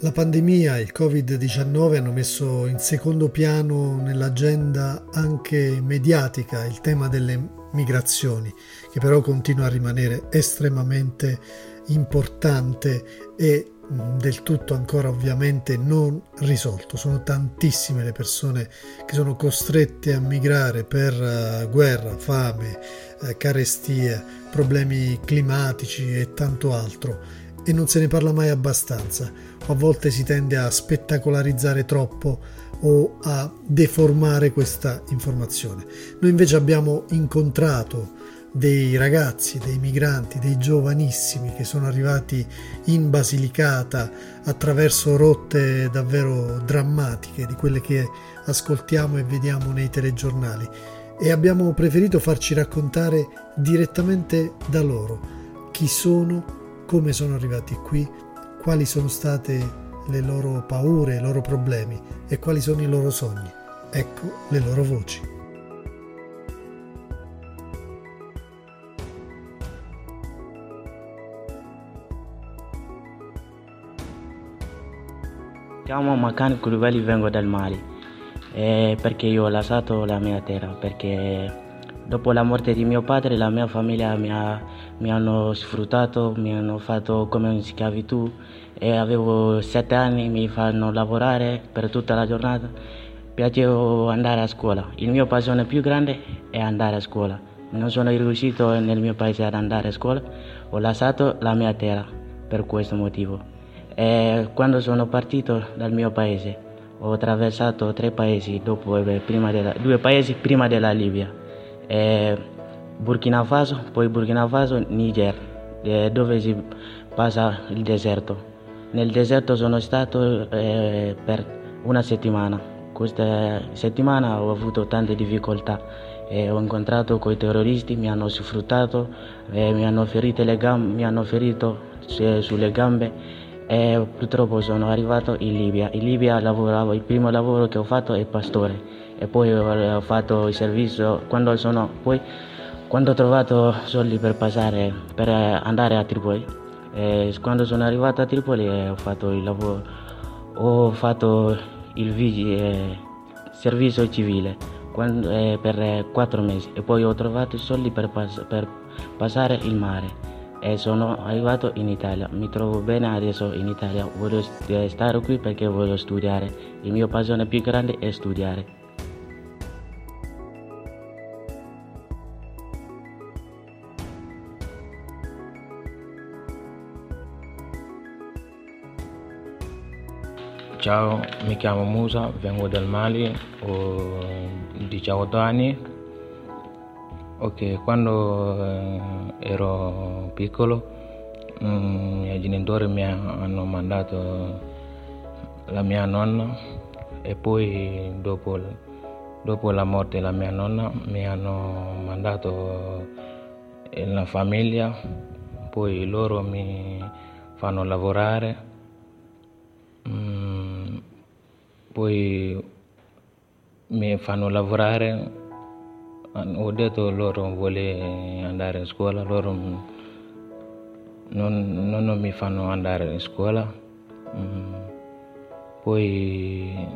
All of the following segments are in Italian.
La pandemia e il Covid-19 hanno messo in secondo piano nell'agenda anche mediatica il tema delle migrazioni, che però continua a rimanere estremamente importante e del tutto ancora ovviamente non risolto. Sono tantissime le persone che sono costrette a migrare per uh, guerra, fame, uh, carestie, problemi climatici e tanto altro e non se ne parla mai abbastanza, a volte si tende a spettacolarizzare troppo o a deformare questa informazione. Noi invece abbiamo incontrato dei ragazzi, dei migranti, dei giovanissimi che sono arrivati in Basilicata attraverso rotte davvero drammatiche di quelle che ascoltiamo e vediamo nei telegiornali e abbiamo preferito farci raccontare direttamente da loro chi sono, come sono arrivati qui, quali sono state le loro paure, i loro problemi e quali sono i loro sogni. Ecco le loro voci. Chiamo Macan Koulibaly, vengo dal Mali, eh, perché io ho lasciato la mia terra, perché Dopo la morte di mio padre la mia famiglia mi, ha, mi hanno sfruttato, mi hanno fatto come in schiavitù e avevo sette anni, mi fanno lavorare per tutta la giornata. Piacevo andare a scuola. Il mio passione più grande è andare a scuola. Non sono riuscito nel mio paese ad andare a scuola, ho lasciato la mia terra per questo motivo. E quando sono partito dal mio paese ho attraversato tre paesi, eh, della, due paesi prima della Libia eh, Burkina Faso, poi Burkina Faso, Niger, eh, dove si passa il deserto. Nel deserto sono stato eh, per una settimana. Questa settimana ho avuto tante difficoltà. Eh, ho incontrato con i terroristi, mi hanno sfruttato, eh, mi hanno ferito le gambe, mi hanno ferito sulle gambe e purtroppo sono arrivato in Libia. In Libia lavoravo, il primo lavoro che ho fatto è pastore e poi ho fatto il servizio quando sono poi quando ho trovato soldi per passare per andare a Tripoli e quando sono arrivato a Tripoli ho fatto il lavoro ho fatto il vigile, servizio civile quando, eh, per quattro mesi e poi ho trovato i soldi per, pass- per passare il mare e sono arrivato in Italia. Mi trovo bene adesso in Italia, voglio stare qui perché voglio studiare. Il mio passione più grande è studiare. Ciao, mi chiamo Musa, vengo dal Mali, ho 18 anni. Ok, quando eh, ero piccolo mm, i miei genitori mi hanno mandato la mia nonna e poi dopo, dopo la morte della mia nonna mi hanno mandato la famiglia, poi loro mi fanno lavorare. Poi mi fanno lavorare, ho detto loro vuole andare a scuola, loro non, non mi fanno andare a scuola. Mm. Poi,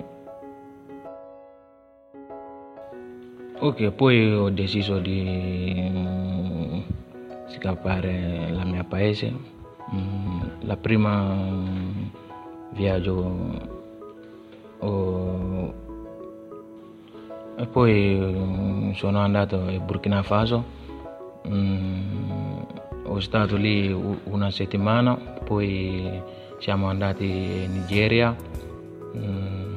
ok, poi ho deciso di mm, scappare dal mio paese. Mm, la prima viaggio e poi mm, sono andato a Burkina Faso, mm, ho stato lì una settimana, poi siamo andati in Nigeria, mm,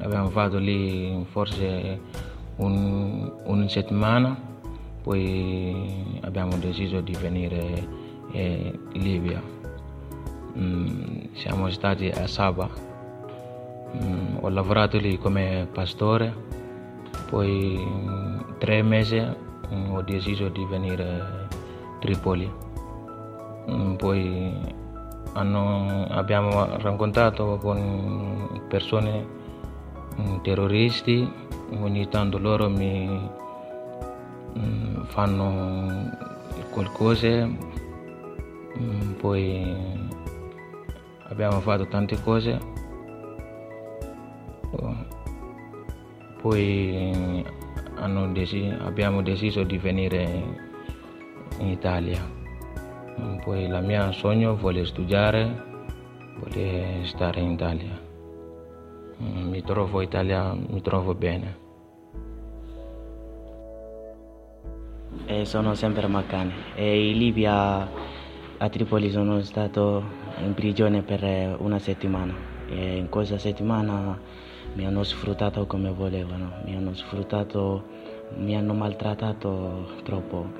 abbiamo fatto lì forse un, una settimana, poi abbiamo deciso di venire in Libia. siamo stati a Saba Mm, ho lavorato lì come pastore, poi tre mesi mm, ho deciso di venire a Tripoli. Mm, poi hanno, abbiamo raccontato con persone terroristi, ogni tanto loro mi fanno qualcosa, poi abbiamo fatto tante cose. Poi deci- abbiamo deciso di venire in Italia. Poi la mia sogno vuole studiare, vuole stare in Italia. Mi trovo in Italia, mi trovo bene. E sono sempre Maccane. E in Libia, a Tripoli, sono stato in prigione per una settimana. E in questa settimana mi hanno sfruttato come volevano, mi hanno sfruttato, mi hanno maltrattato troppo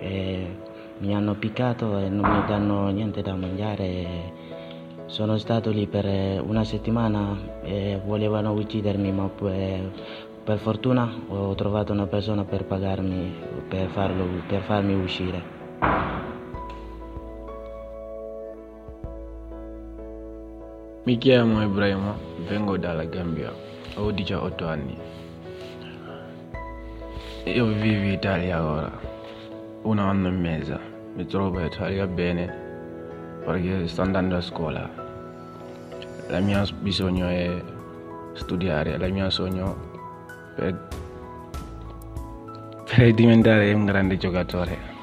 mi hanno piccato e non mi danno niente da mangiare. Sono stato lì per una settimana e volevano uccidermi, ma per, per fortuna ho trovato una persona per pagarmi, per, farlo, per farmi uscire. Mi chiamo Ibrahima, vengo dalla Gambia, ho 18 anni. Io vivo in Italia ora, un anno e mezzo. Mi trovo in Italia bene perché sto andando a scuola. Il mio bisogno è studiare, il mio sogno per, per diventare un grande giocatore.